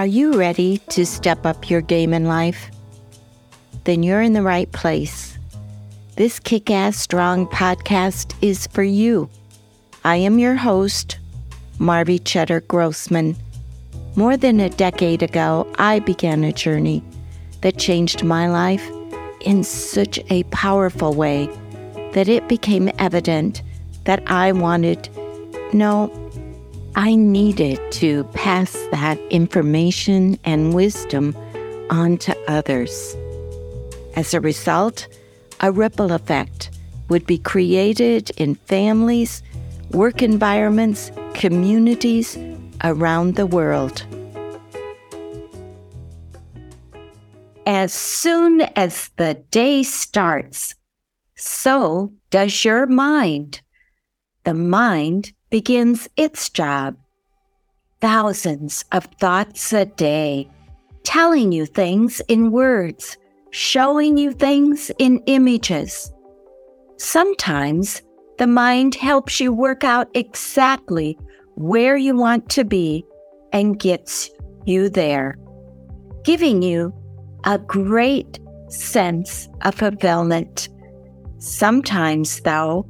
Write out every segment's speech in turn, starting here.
Are you ready to step up your game in life? Then you're in the right place. This Kick Ass Strong podcast is for you. I am your host, Marvy Cheddar Grossman. More than a decade ago, I began a journey that changed my life in such a powerful way that it became evident that I wanted, no, I needed to pass that information and wisdom on to others. As a result, a ripple effect would be created in families, work environments, communities around the world. As soon as the day starts, so does your mind. The mind begins its job. Thousands of thoughts a day, telling you things in words, showing you things in images. Sometimes the mind helps you work out exactly where you want to be and gets you there, giving you a great sense of fulfillment. Sometimes, though,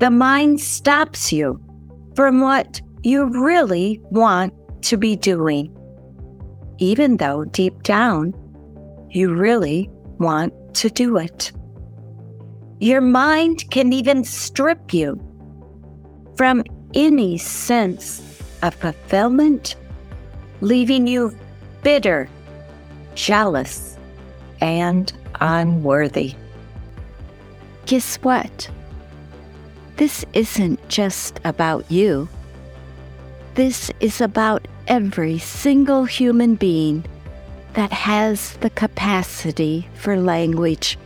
the mind stops you from what you really want to be doing, even though deep down you really want to do it. Your mind can even strip you from any sense of fulfillment, leaving you bitter, jealous, and unworthy. Guess what? This isn't just about you. This is about every single human being that has the capacity for language.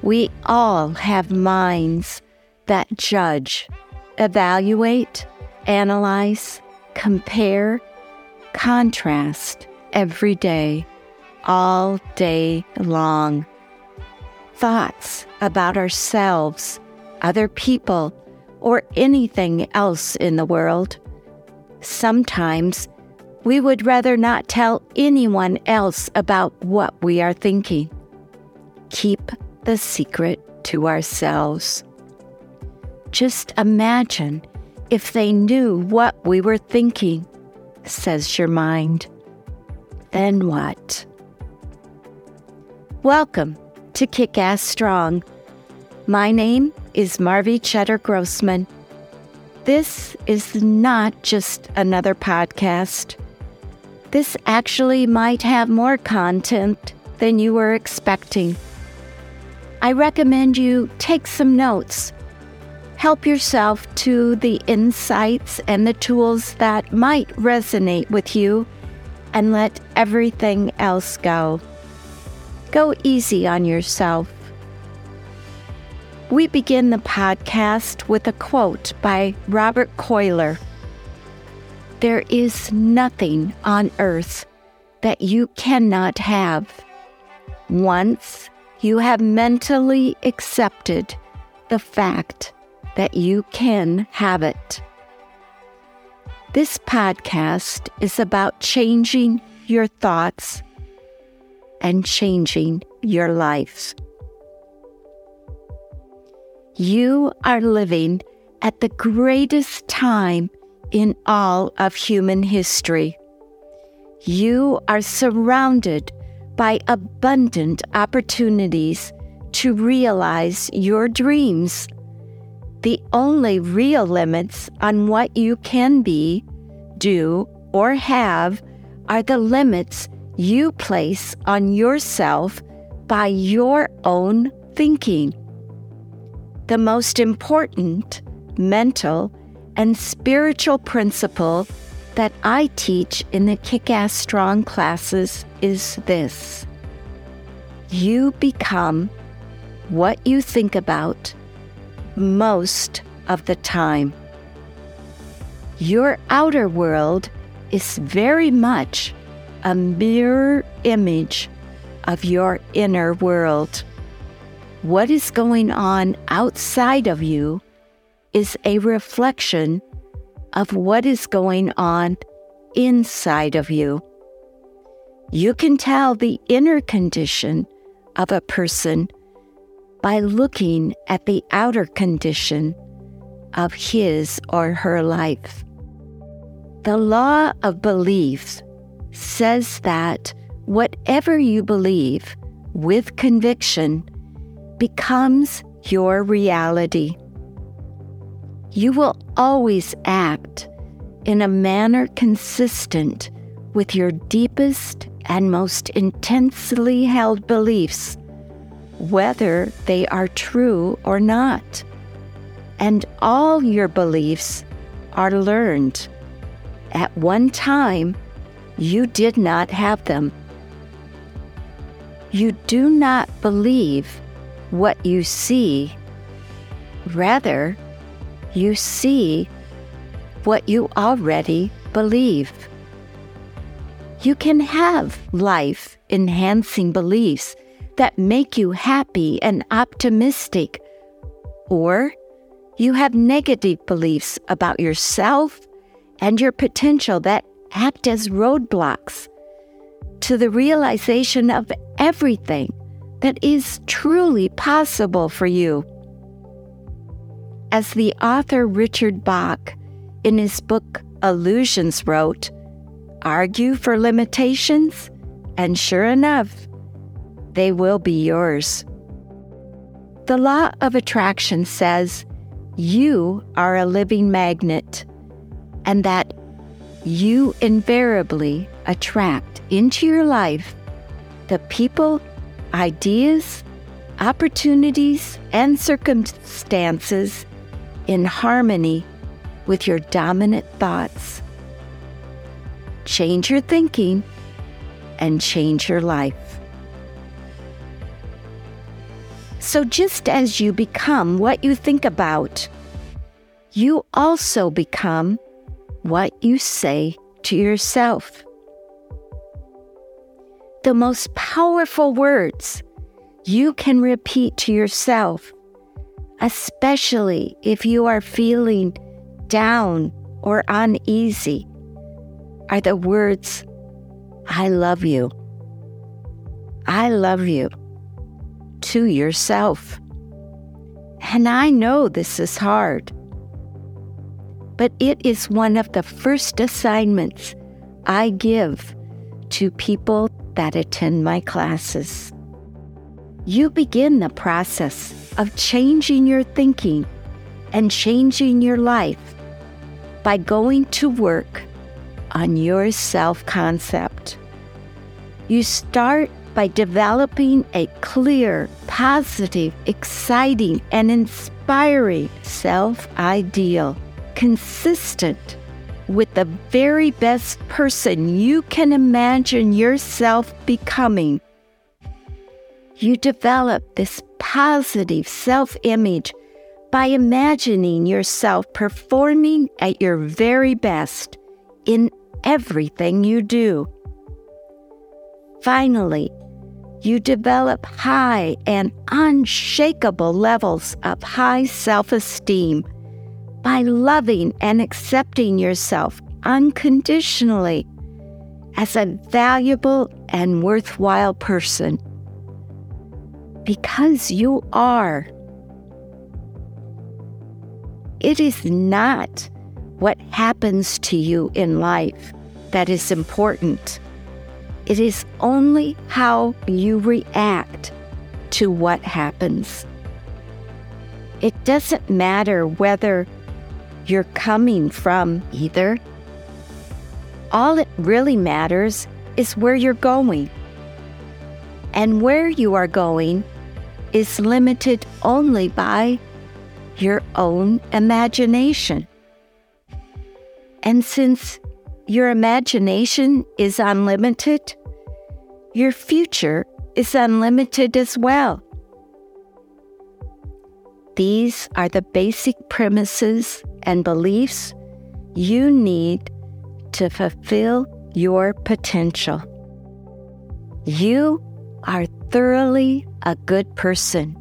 We all have minds that judge, evaluate, analyze, compare, contrast every day, all day long. Thoughts about ourselves other people, or anything else in the world. Sometimes we would rather not tell anyone else about what we are thinking. Keep the secret to ourselves. Just imagine if they knew what we were thinking, says your mind. Then what? Welcome to Kick Ass Strong. My name is Marvy Cheddar Grossman. This is not just another podcast. This actually might have more content than you were expecting. I recommend you take some notes. Help yourself to the insights and the tools that might resonate with you and let everything else go. Go easy on yourself. We begin the podcast with a quote by Robert Collier There is nothing on earth that you cannot have. Once you have mentally accepted the fact that you can have it. This podcast is about changing your thoughts and changing your life. You are living at the greatest time in all of human history. You are surrounded by abundant opportunities to realize your dreams. The only real limits on what you can be, do, or have are the limits you place on yourself by your own thinking the most important mental and spiritual principle that I teach in the Kick Ass Strong classes is this you become what you think about most of the time. Your outer world is very much a mirror image of your inner world what is going on outside of you is a reflection of what is going on inside of you. You can tell the inner condition of a person by looking at the outer condition of his or her life. The law of belief says that whatever you believe with conviction becomes your reality. You will always act in a manner consistent with your deepest and most intensely held beliefs, whether they are true or not. And all your beliefs are learned. At one time, you did not have them. You do not believe what you see. Rather, you see what you already believe. You can have life enhancing beliefs that make you happy and optimistic, or you have negative beliefs about yourself and your potential that act as roadblocks to the realization of everything that is truly possible for you. As the author Richard Bach in his book Illusions wrote, argue for limitations, and sure enough, they will be yours. The law of attraction says you are a living magnet and that you invariably attract into your life the people, ideas, opportunities, and circumstances in harmony with your dominant thoughts. Change your thinking and change your life. So, just as you become what you think about, you also become what you say to yourself. The most powerful words you can repeat to yourself, especially if you are feeling down or uneasy, are the words, I love you. I love you to yourself. And I know this is hard but it is one of the first assignments I give to people that attend my classes. You begin the process of changing your thinking and changing your life by going to work on your self concept. You start by developing a clear, positive, exciting, and inspiring self ideal consistent with the very best person you can imagine yourself becoming. You develop this positive self image by imagining yourself performing at your very best in everything you do. Finally, you develop high and unshakable levels of high self esteem by loving and accepting yourself unconditionally as a valuable and worthwhile person. Because you are. It is not what happens to you in life that is important. It is only how you react to what happens. It doesn't matter whether you're coming from either. All it really matters is where you're going. And where you are going is limited only by your own imagination. And since your imagination is unlimited, your future is unlimited as well. These are the basic premises and beliefs you need to fulfill your potential. You are thoroughly a good person.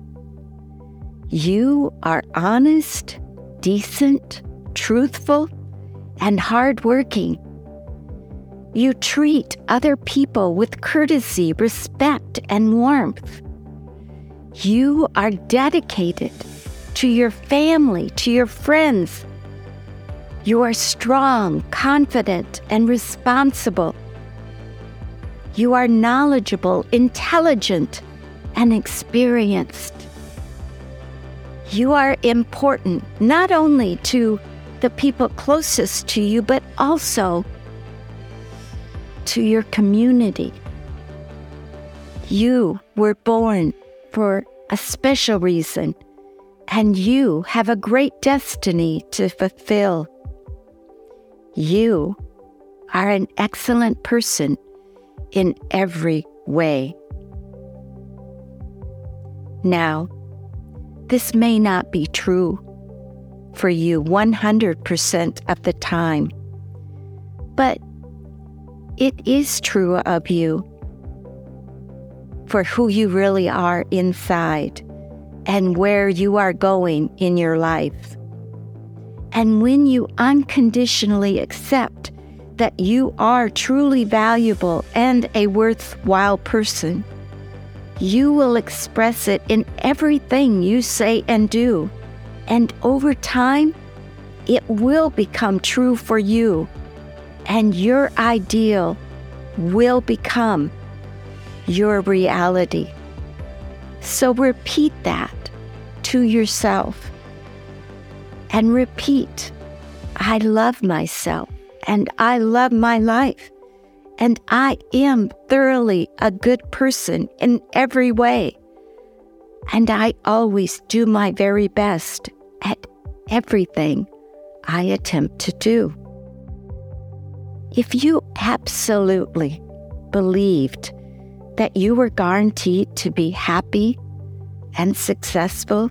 You are honest, decent, truthful, and hardworking. You treat other people with courtesy, respect, and warmth. You are dedicated to your family, to your friends. You are strong, confident, and responsible. You are knowledgeable, intelligent, and experienced. You are important not only to the people closest to you, but also to your community. You were born for a special reason, and you have a great destiny to fulfill. You are an excellent person in every way. Now, this may not be true for you 100% of the time, but it is true of you for who you really are inside and where you are going in your life. And when you unconditionally accept that you are truly valuable and a worthwhile person, you will express it in everything you say and do. And over time, it will become true for you, and your ideal will become your reality. So repeat that to yourself and repeat I love myself and I love my life and I am thoroughly a good person in every way. And I always do my very best at everything I attempt to do. If you absolutely believed that you were guaranteed to be happy and successful,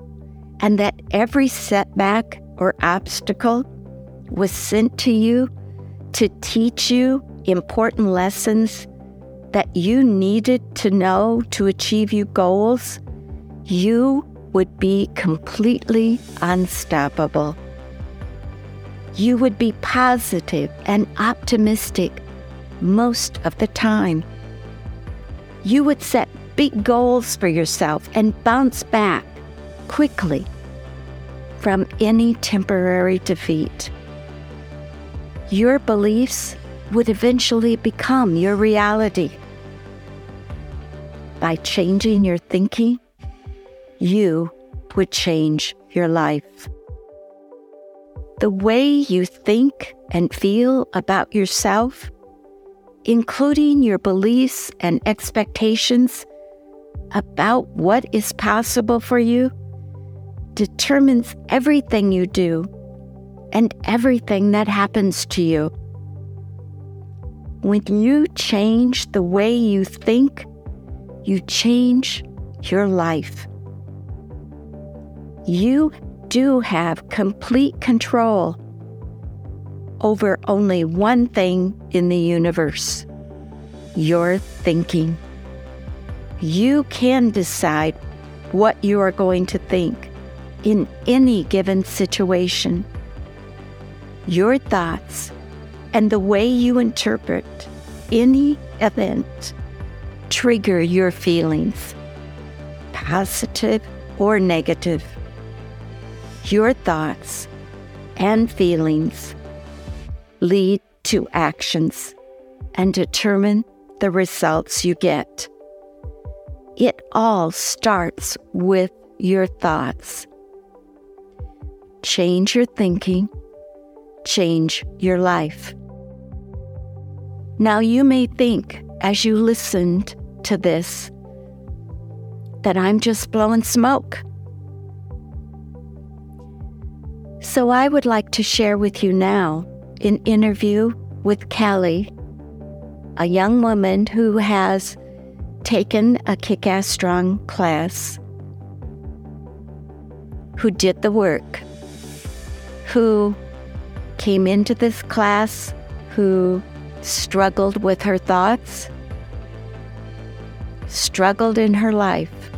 and that every setback or obstacle was sent to you to teach you important lessons that you needed to know to achieve your goals, you would be completely unstoppable. You would be positive and optimistic most of the time. You would set big goals for yourself and bounce back quickly from any temporary defeat. Your beliefs would eventually become your reality. By changing your thinking, you would change your life. The way you think and feel about yourself, including your beliefs and expectations about what is possible for you, determines everything you do and everything that happens to you. When you change the way you think, you change your life. You do have complete control over only one thing in the universe your thinking. You can decide what you are going to think in any given situation. Your thoughts and the way you interpret any event trigger your feelings, positive or negative. Your thoughts and feelings lead to actions and determine the results you get. It all starts with your thoughts. Change your thinking, change your life. Now, you may think as you listened to this that I'm just blowing smoke. So, I would like to share with you now an interview with Callie, a young woman who has taken a kick ass strong class, who did the work, who came into this class, who struggled with her thoughts, struggled in her life,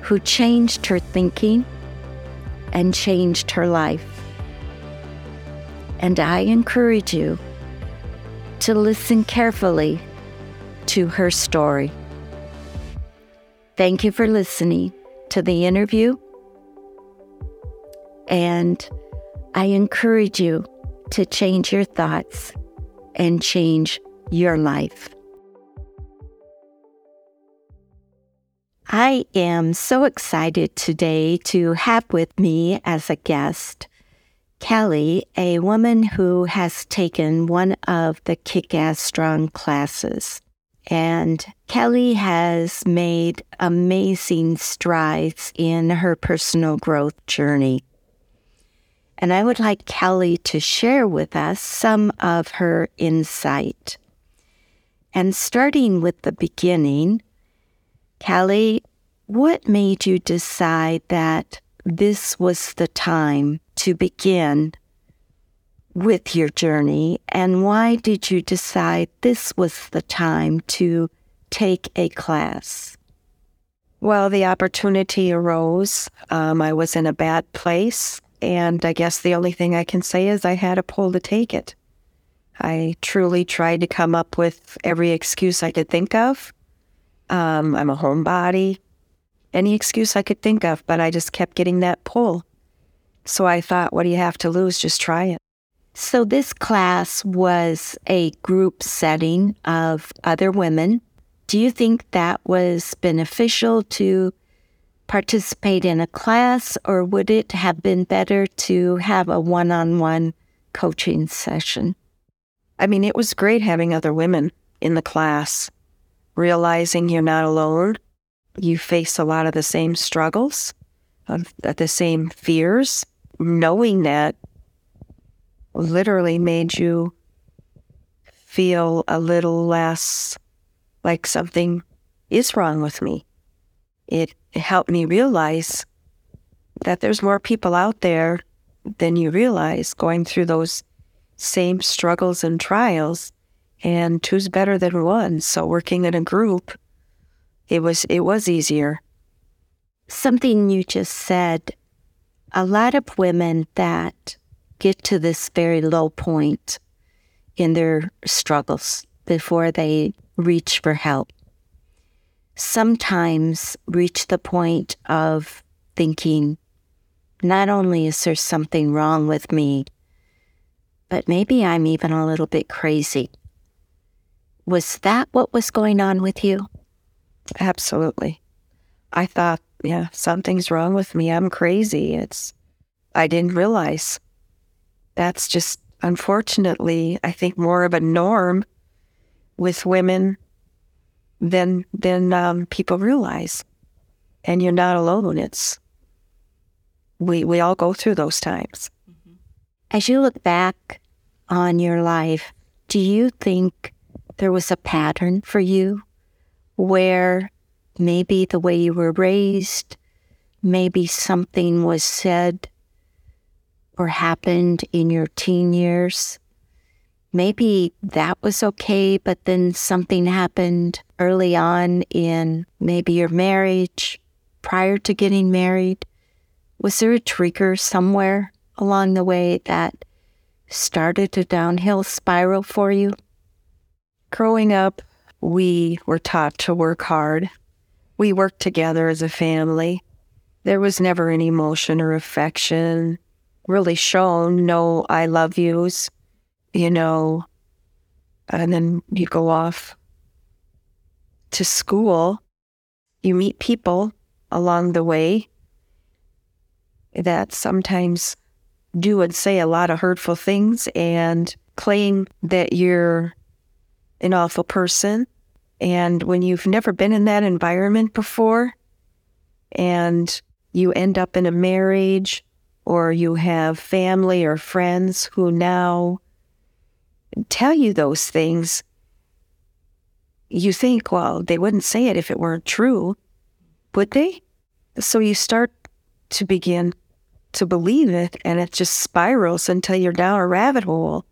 who changed her thinking and changed her life. And I encourage you to listen carefully to her story. Thank you for listening to the interview. And I encourage you to change your thoughts and change your life. I am so excited today to have with me as a guest Kelly, a woman who has taken one of the Kick Ass Strong classes. And Kelly has made amazing strides in her personal growth journey. And I would like Kelly to share with us some of her insight. And starting with the beginning, Kelly, what made you decide that this was the time to begin with your journey? And why did you decide this was the time to take a class? Well, the opportunity arose. Um, I was in a bad place. And I guess the only thing I can say is I had a pull to take it. I truly tried to come up with every excuse I could think of. Um, I'm a homebody, any excuse I could think of, but I just kept getting that pull. So I thought, what do you have to lose? Just try it. So, this class was a group setting of other women. Do you think that was beneficial to participate in a class, or would it have been better to have a one on one coaching session? I mean, it was great having other women in the class, realizing you're not alone. You face a lot of the same struggles, uh, the same fears, knowing that literally made you feel a little less like something is wrong with me. It helped me realize that there's more people out there than you realize going through those same struggles and trials and two's better than one so working in a group it was it was easier something you just said a lot of women that get to this very low point in their struggles before they reach for help sometimes reach the point of thinking not only is there something wrong with me but maybe I'm even a little bit crazy. Was that what was going on with you? Absolutely. I thought, yeah, something's wrong with me. I'm crazy. It's, I didn't realize. That's just, unfortunately, I think more of a norm with women than, than um, people realize. And you're not alone. It's, we, we all go through those times. As you look back on your life, do you think there was a pattern for you where maybe the way you were raised, maybe something was said or happened in your teen years? Maybe that was okay, but then something happened early on in maybe your marriage, prior to getting married. Was there a trigger somewhere along the way that started a downhill spiral for you? Growing up, we were taught to work hard. We worked together as a family. There was never any emotion or affection really shown, no I love yous, you know. And then you go off to school, you meet people along the way that sometimes do and say a lot of hurtful things and claim that you're an awful person. And when you've never been in that environment before and you end up in a marriage or you have family or friends who now tell you those things, you think, well, they wouldn't say it if it weren't true, would they? So you start to begin to believe it and it just spirals until you're down a rabbit hole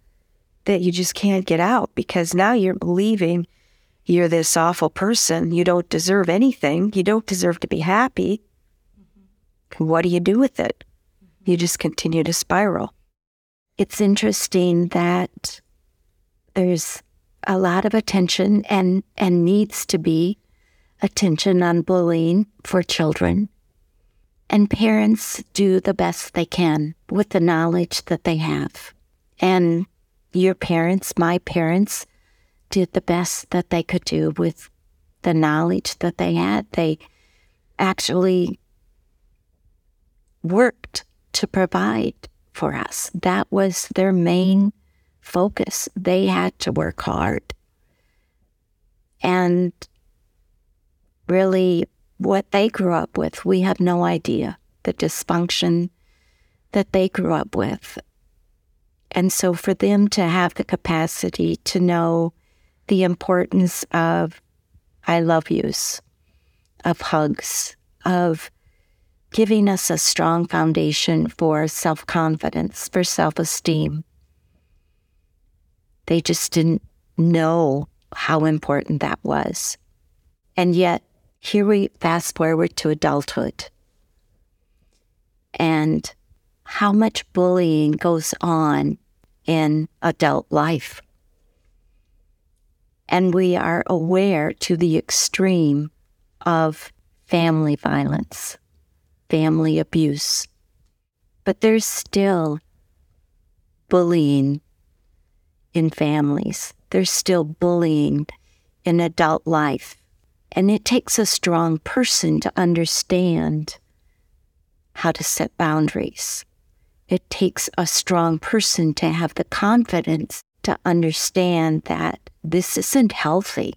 that you just can't get out because now you're believing you're this awful person. You don't deserve anything. You don't deserve to be happy. Mm-hmm. What do you do with it? You just continue to spiral. It's interesting that there's a lot of attention and, and needs to be attention on bullying for children. And parents do the best they can with the knowledge that they have. And your parents, my parents, did the best that they could do with the knowledge that they had. They actually worked to provide for us. That was their main focus. They had to work hard. And really, what they grew up with, we have no idea the dysfunction that they grew up with. And so, for them to have the capacity to know the importance of I love yous, of hugs, of giving us a strong foundation for self confidence, for self esteem. They just didn't know how important that was. And yet, here we fast forward to adulthood and how much bullying goes on in adult life. And we are aware to the extreme of family violence, family abuse. But there's still bullying in families. There's still bullying in adult life. And it takes a strong person to understand how to set boundaries. It takes a strong person to have the confidence to understand that this isn't healthy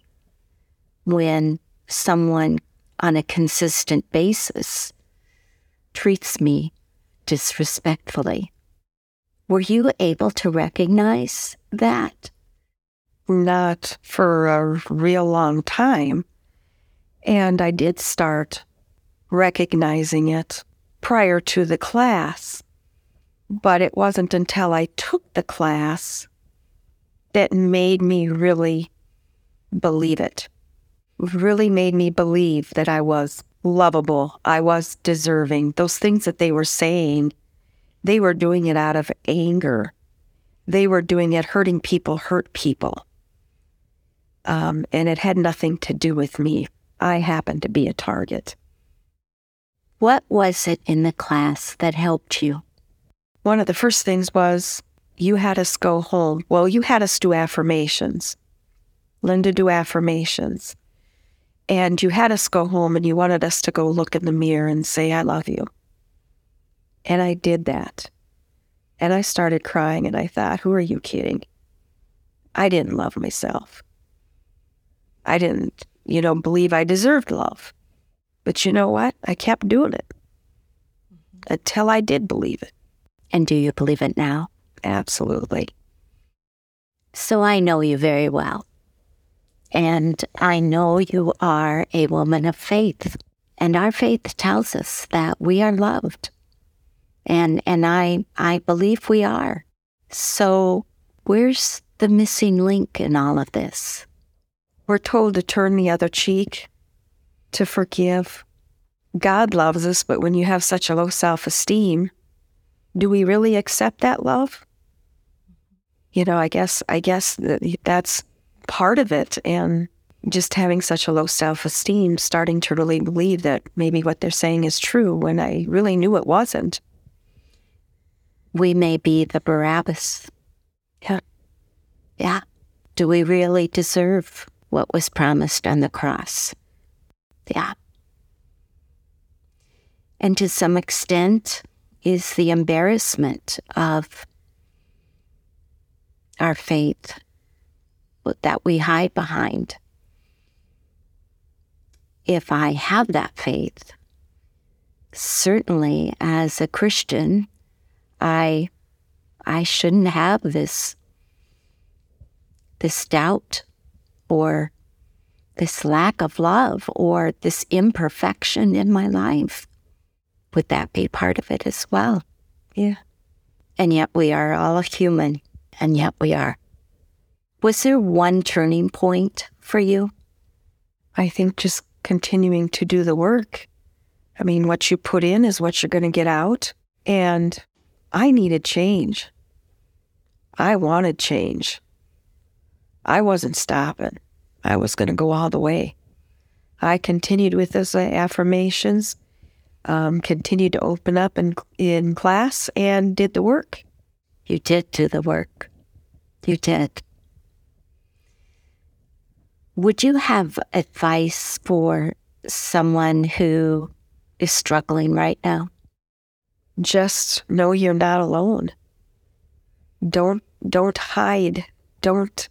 when someone on a consistent basis treats me disrespectfully. Were you able to recognize that? Not for a real long time. And I did start recognizing it prior to the class. But it wasn't until I took the class that made me really believe it. Really made me believe that I was lovable, I was deserving. Those things that they were saying, they were doing it out of anger. They were doing it hurting people, hurt people. Um, and it had nothing to do with me. I happened to be a target. What was it in the class that helped you? One of the first things was you had us go home. Well, you had us do affirmations. Linda, do affirmations. And you had us go home and you wanted us to go look in the mirror and say, I love you. And I did that. And I started crying and I thought, who are you kidding? I didn't love myself. I didn't, you know, believe I deserved love. But you know what? I kept doing it mm-hmm. until I did believe it. And do you believe it now? Absolutely. So I know you very well. And I know you are a woman of faith. And our faith tells us that we are loved. And and I I believe we are. So where's the missing link in all of this? We're told to turn the other cheek, to forgive. God loves us, but when you have such a low self esteem, do we really accept that love? You know, I guess I guess that's part of it, and just having such a low self esteem, starting to really believe that maybe what they're saying is true when I really knew it wasn't. We may be the Barabbas. Yeah. Yeah. Do we really deserve what was promised on the cross? Yeah. And to some extent, is the embarrassment of our faith that we hide behind. If I have that faith, certainly as a Christian, I I shouldn't have this this doubt or this lack of love or this imperfection in my life. Would that be part of it as well? Yeah. And yet we are all human, and yet we are. Was there one turning point for you? I think just continuing to do the work. I mean, what you put in is what you're going to get out. And I needed change. I wanted change. I wasn't stopping. I was going to go all the way. I continued with those affirmations, um, continued to open up in, in class, and did the work. You did do the work. You did. Would you have advice for someone who is struggling right now? Just know you're not alone. Don't don't hide. Don't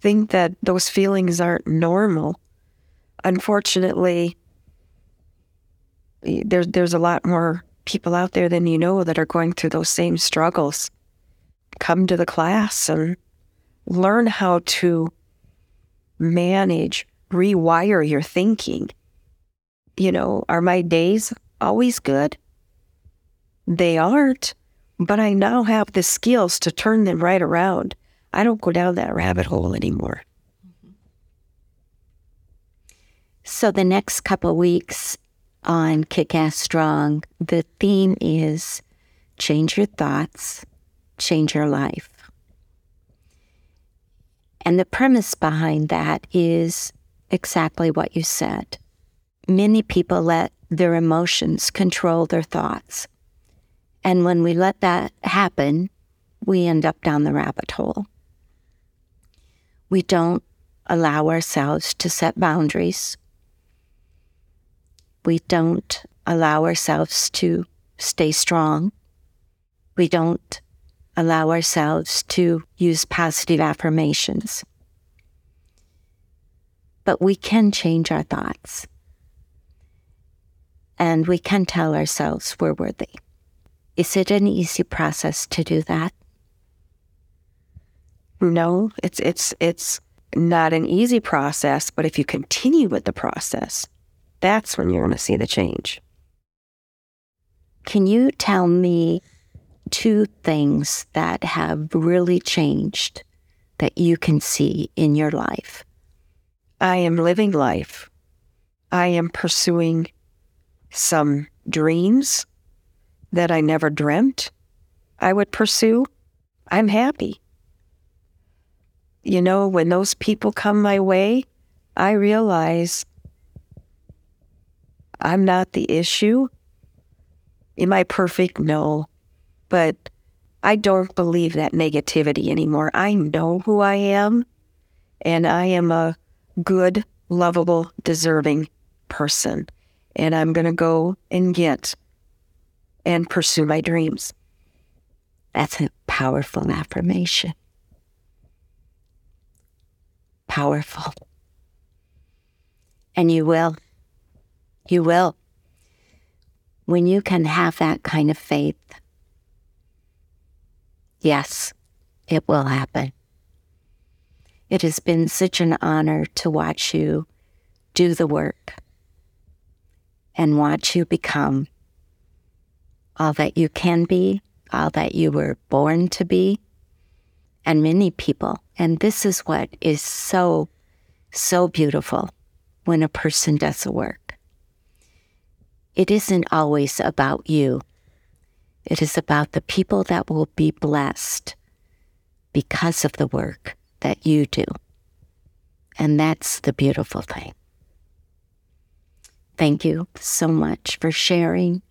think that those feelings aren't normal. Unfortunately, there's there's a lot more people out there than you know that are going through those same struggles. Come to the class and learn how to manage, rewire your thinking. You know, are my days always good? They aren't, but I now have the skills to turn them right around. I don't go down that rabbit hole anymore. Mm-hmm. So, the next couple weeks on Kick Ass Strong, the theme is change your thoughts, change your life. And the premise behind that is exactly what you said. Many people let their emotions control their thoughts. And when we let that happen, we end up down the rabbit hole. We don't allow ourselves to set boundaries. We don't allow ourselves to stay strong. We don't allow ourselves to use positive affirmations. But we can change our thoughts. And we can tell ourselves we're worthy. Is it an easy process to do that? No, it's it's it's not an easy process, but if you continue with the process, that's when you're going to see the change. Can you tell me two things that have really changed that you can see in your life? I am living life. I am pursuing some dreams that I never dreamt I would pursue. I'm happy. You know, when those people come my way, I realize I'm not the issue. Am I perfect? No but I don't believe that negativity anymore. I know who I am, and I am a good, lovable, deserving person. And I'm going to go and get and pursue my dreams. That's a powerful affirmation. Powerful. And you will. You will. When you can have that kind of faith, Yes, it will happen. It has been such an honor to watch you do the work and watch you become all that you can be, all that you were born to be, and many people. And this is what is so, so beautiful when a person does the work. It isn't always about you. It is about the people that will be blessed because of the work that you do. And that's the beautiful thing. Thank you so much for sharing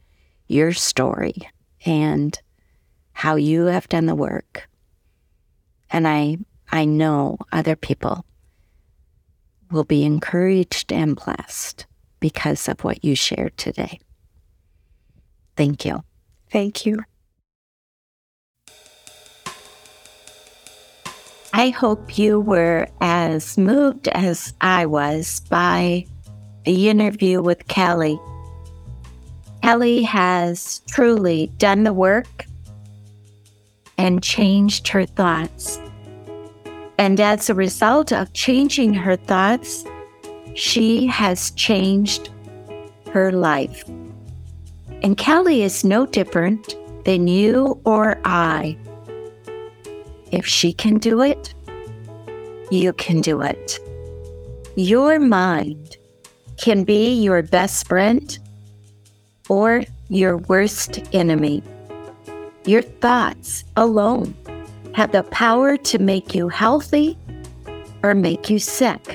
your story and how you have done the work. And I, I know other people will be encouraged and blessed because of what you shared today. Thank you. Thank you. I hope you were as moved as I was by the interview with Kelly. Kelly has truly done the work and changed her thoughts. And as a result of changing her thoughts, she has changed her life. And Kelly is no different than you or I. If she can do it, you can do it. Your mind can be your best friend or your worst enemy. Your thoughts alone have the power to make you healthy or make you sick.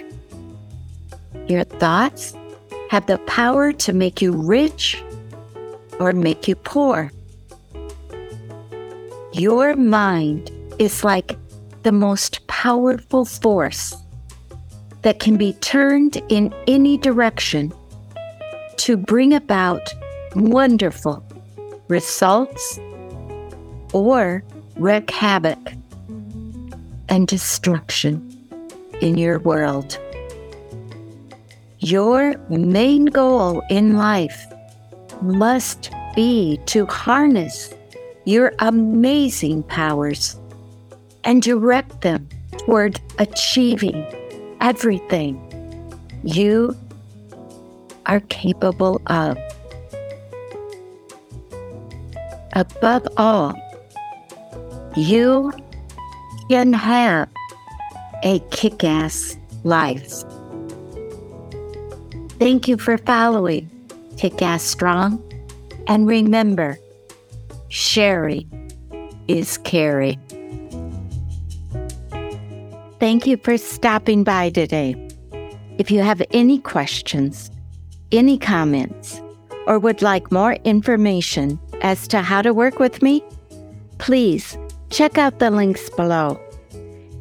Your thoughts have the power to make you rich or make you poor. Your mind is like the most powerful force that can be turned in any direction to bring about wonderful results or wreak havoc and destruction in your world. Your main goal in life must be to harness your amazing powers and direct them toward achieving everything you are capable of. Above all, you can have a kick ass life. Thank you for following Kick Ass Strong. And remember, Sherry is Carrie. Thank you for stopping by today. If you have any questions, any comments, or would like more information as to how to work with me, please check out the links below.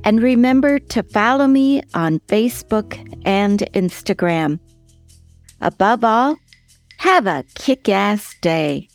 And remember to follow me on Facebook and Instagram. Above all, have a kick ass day.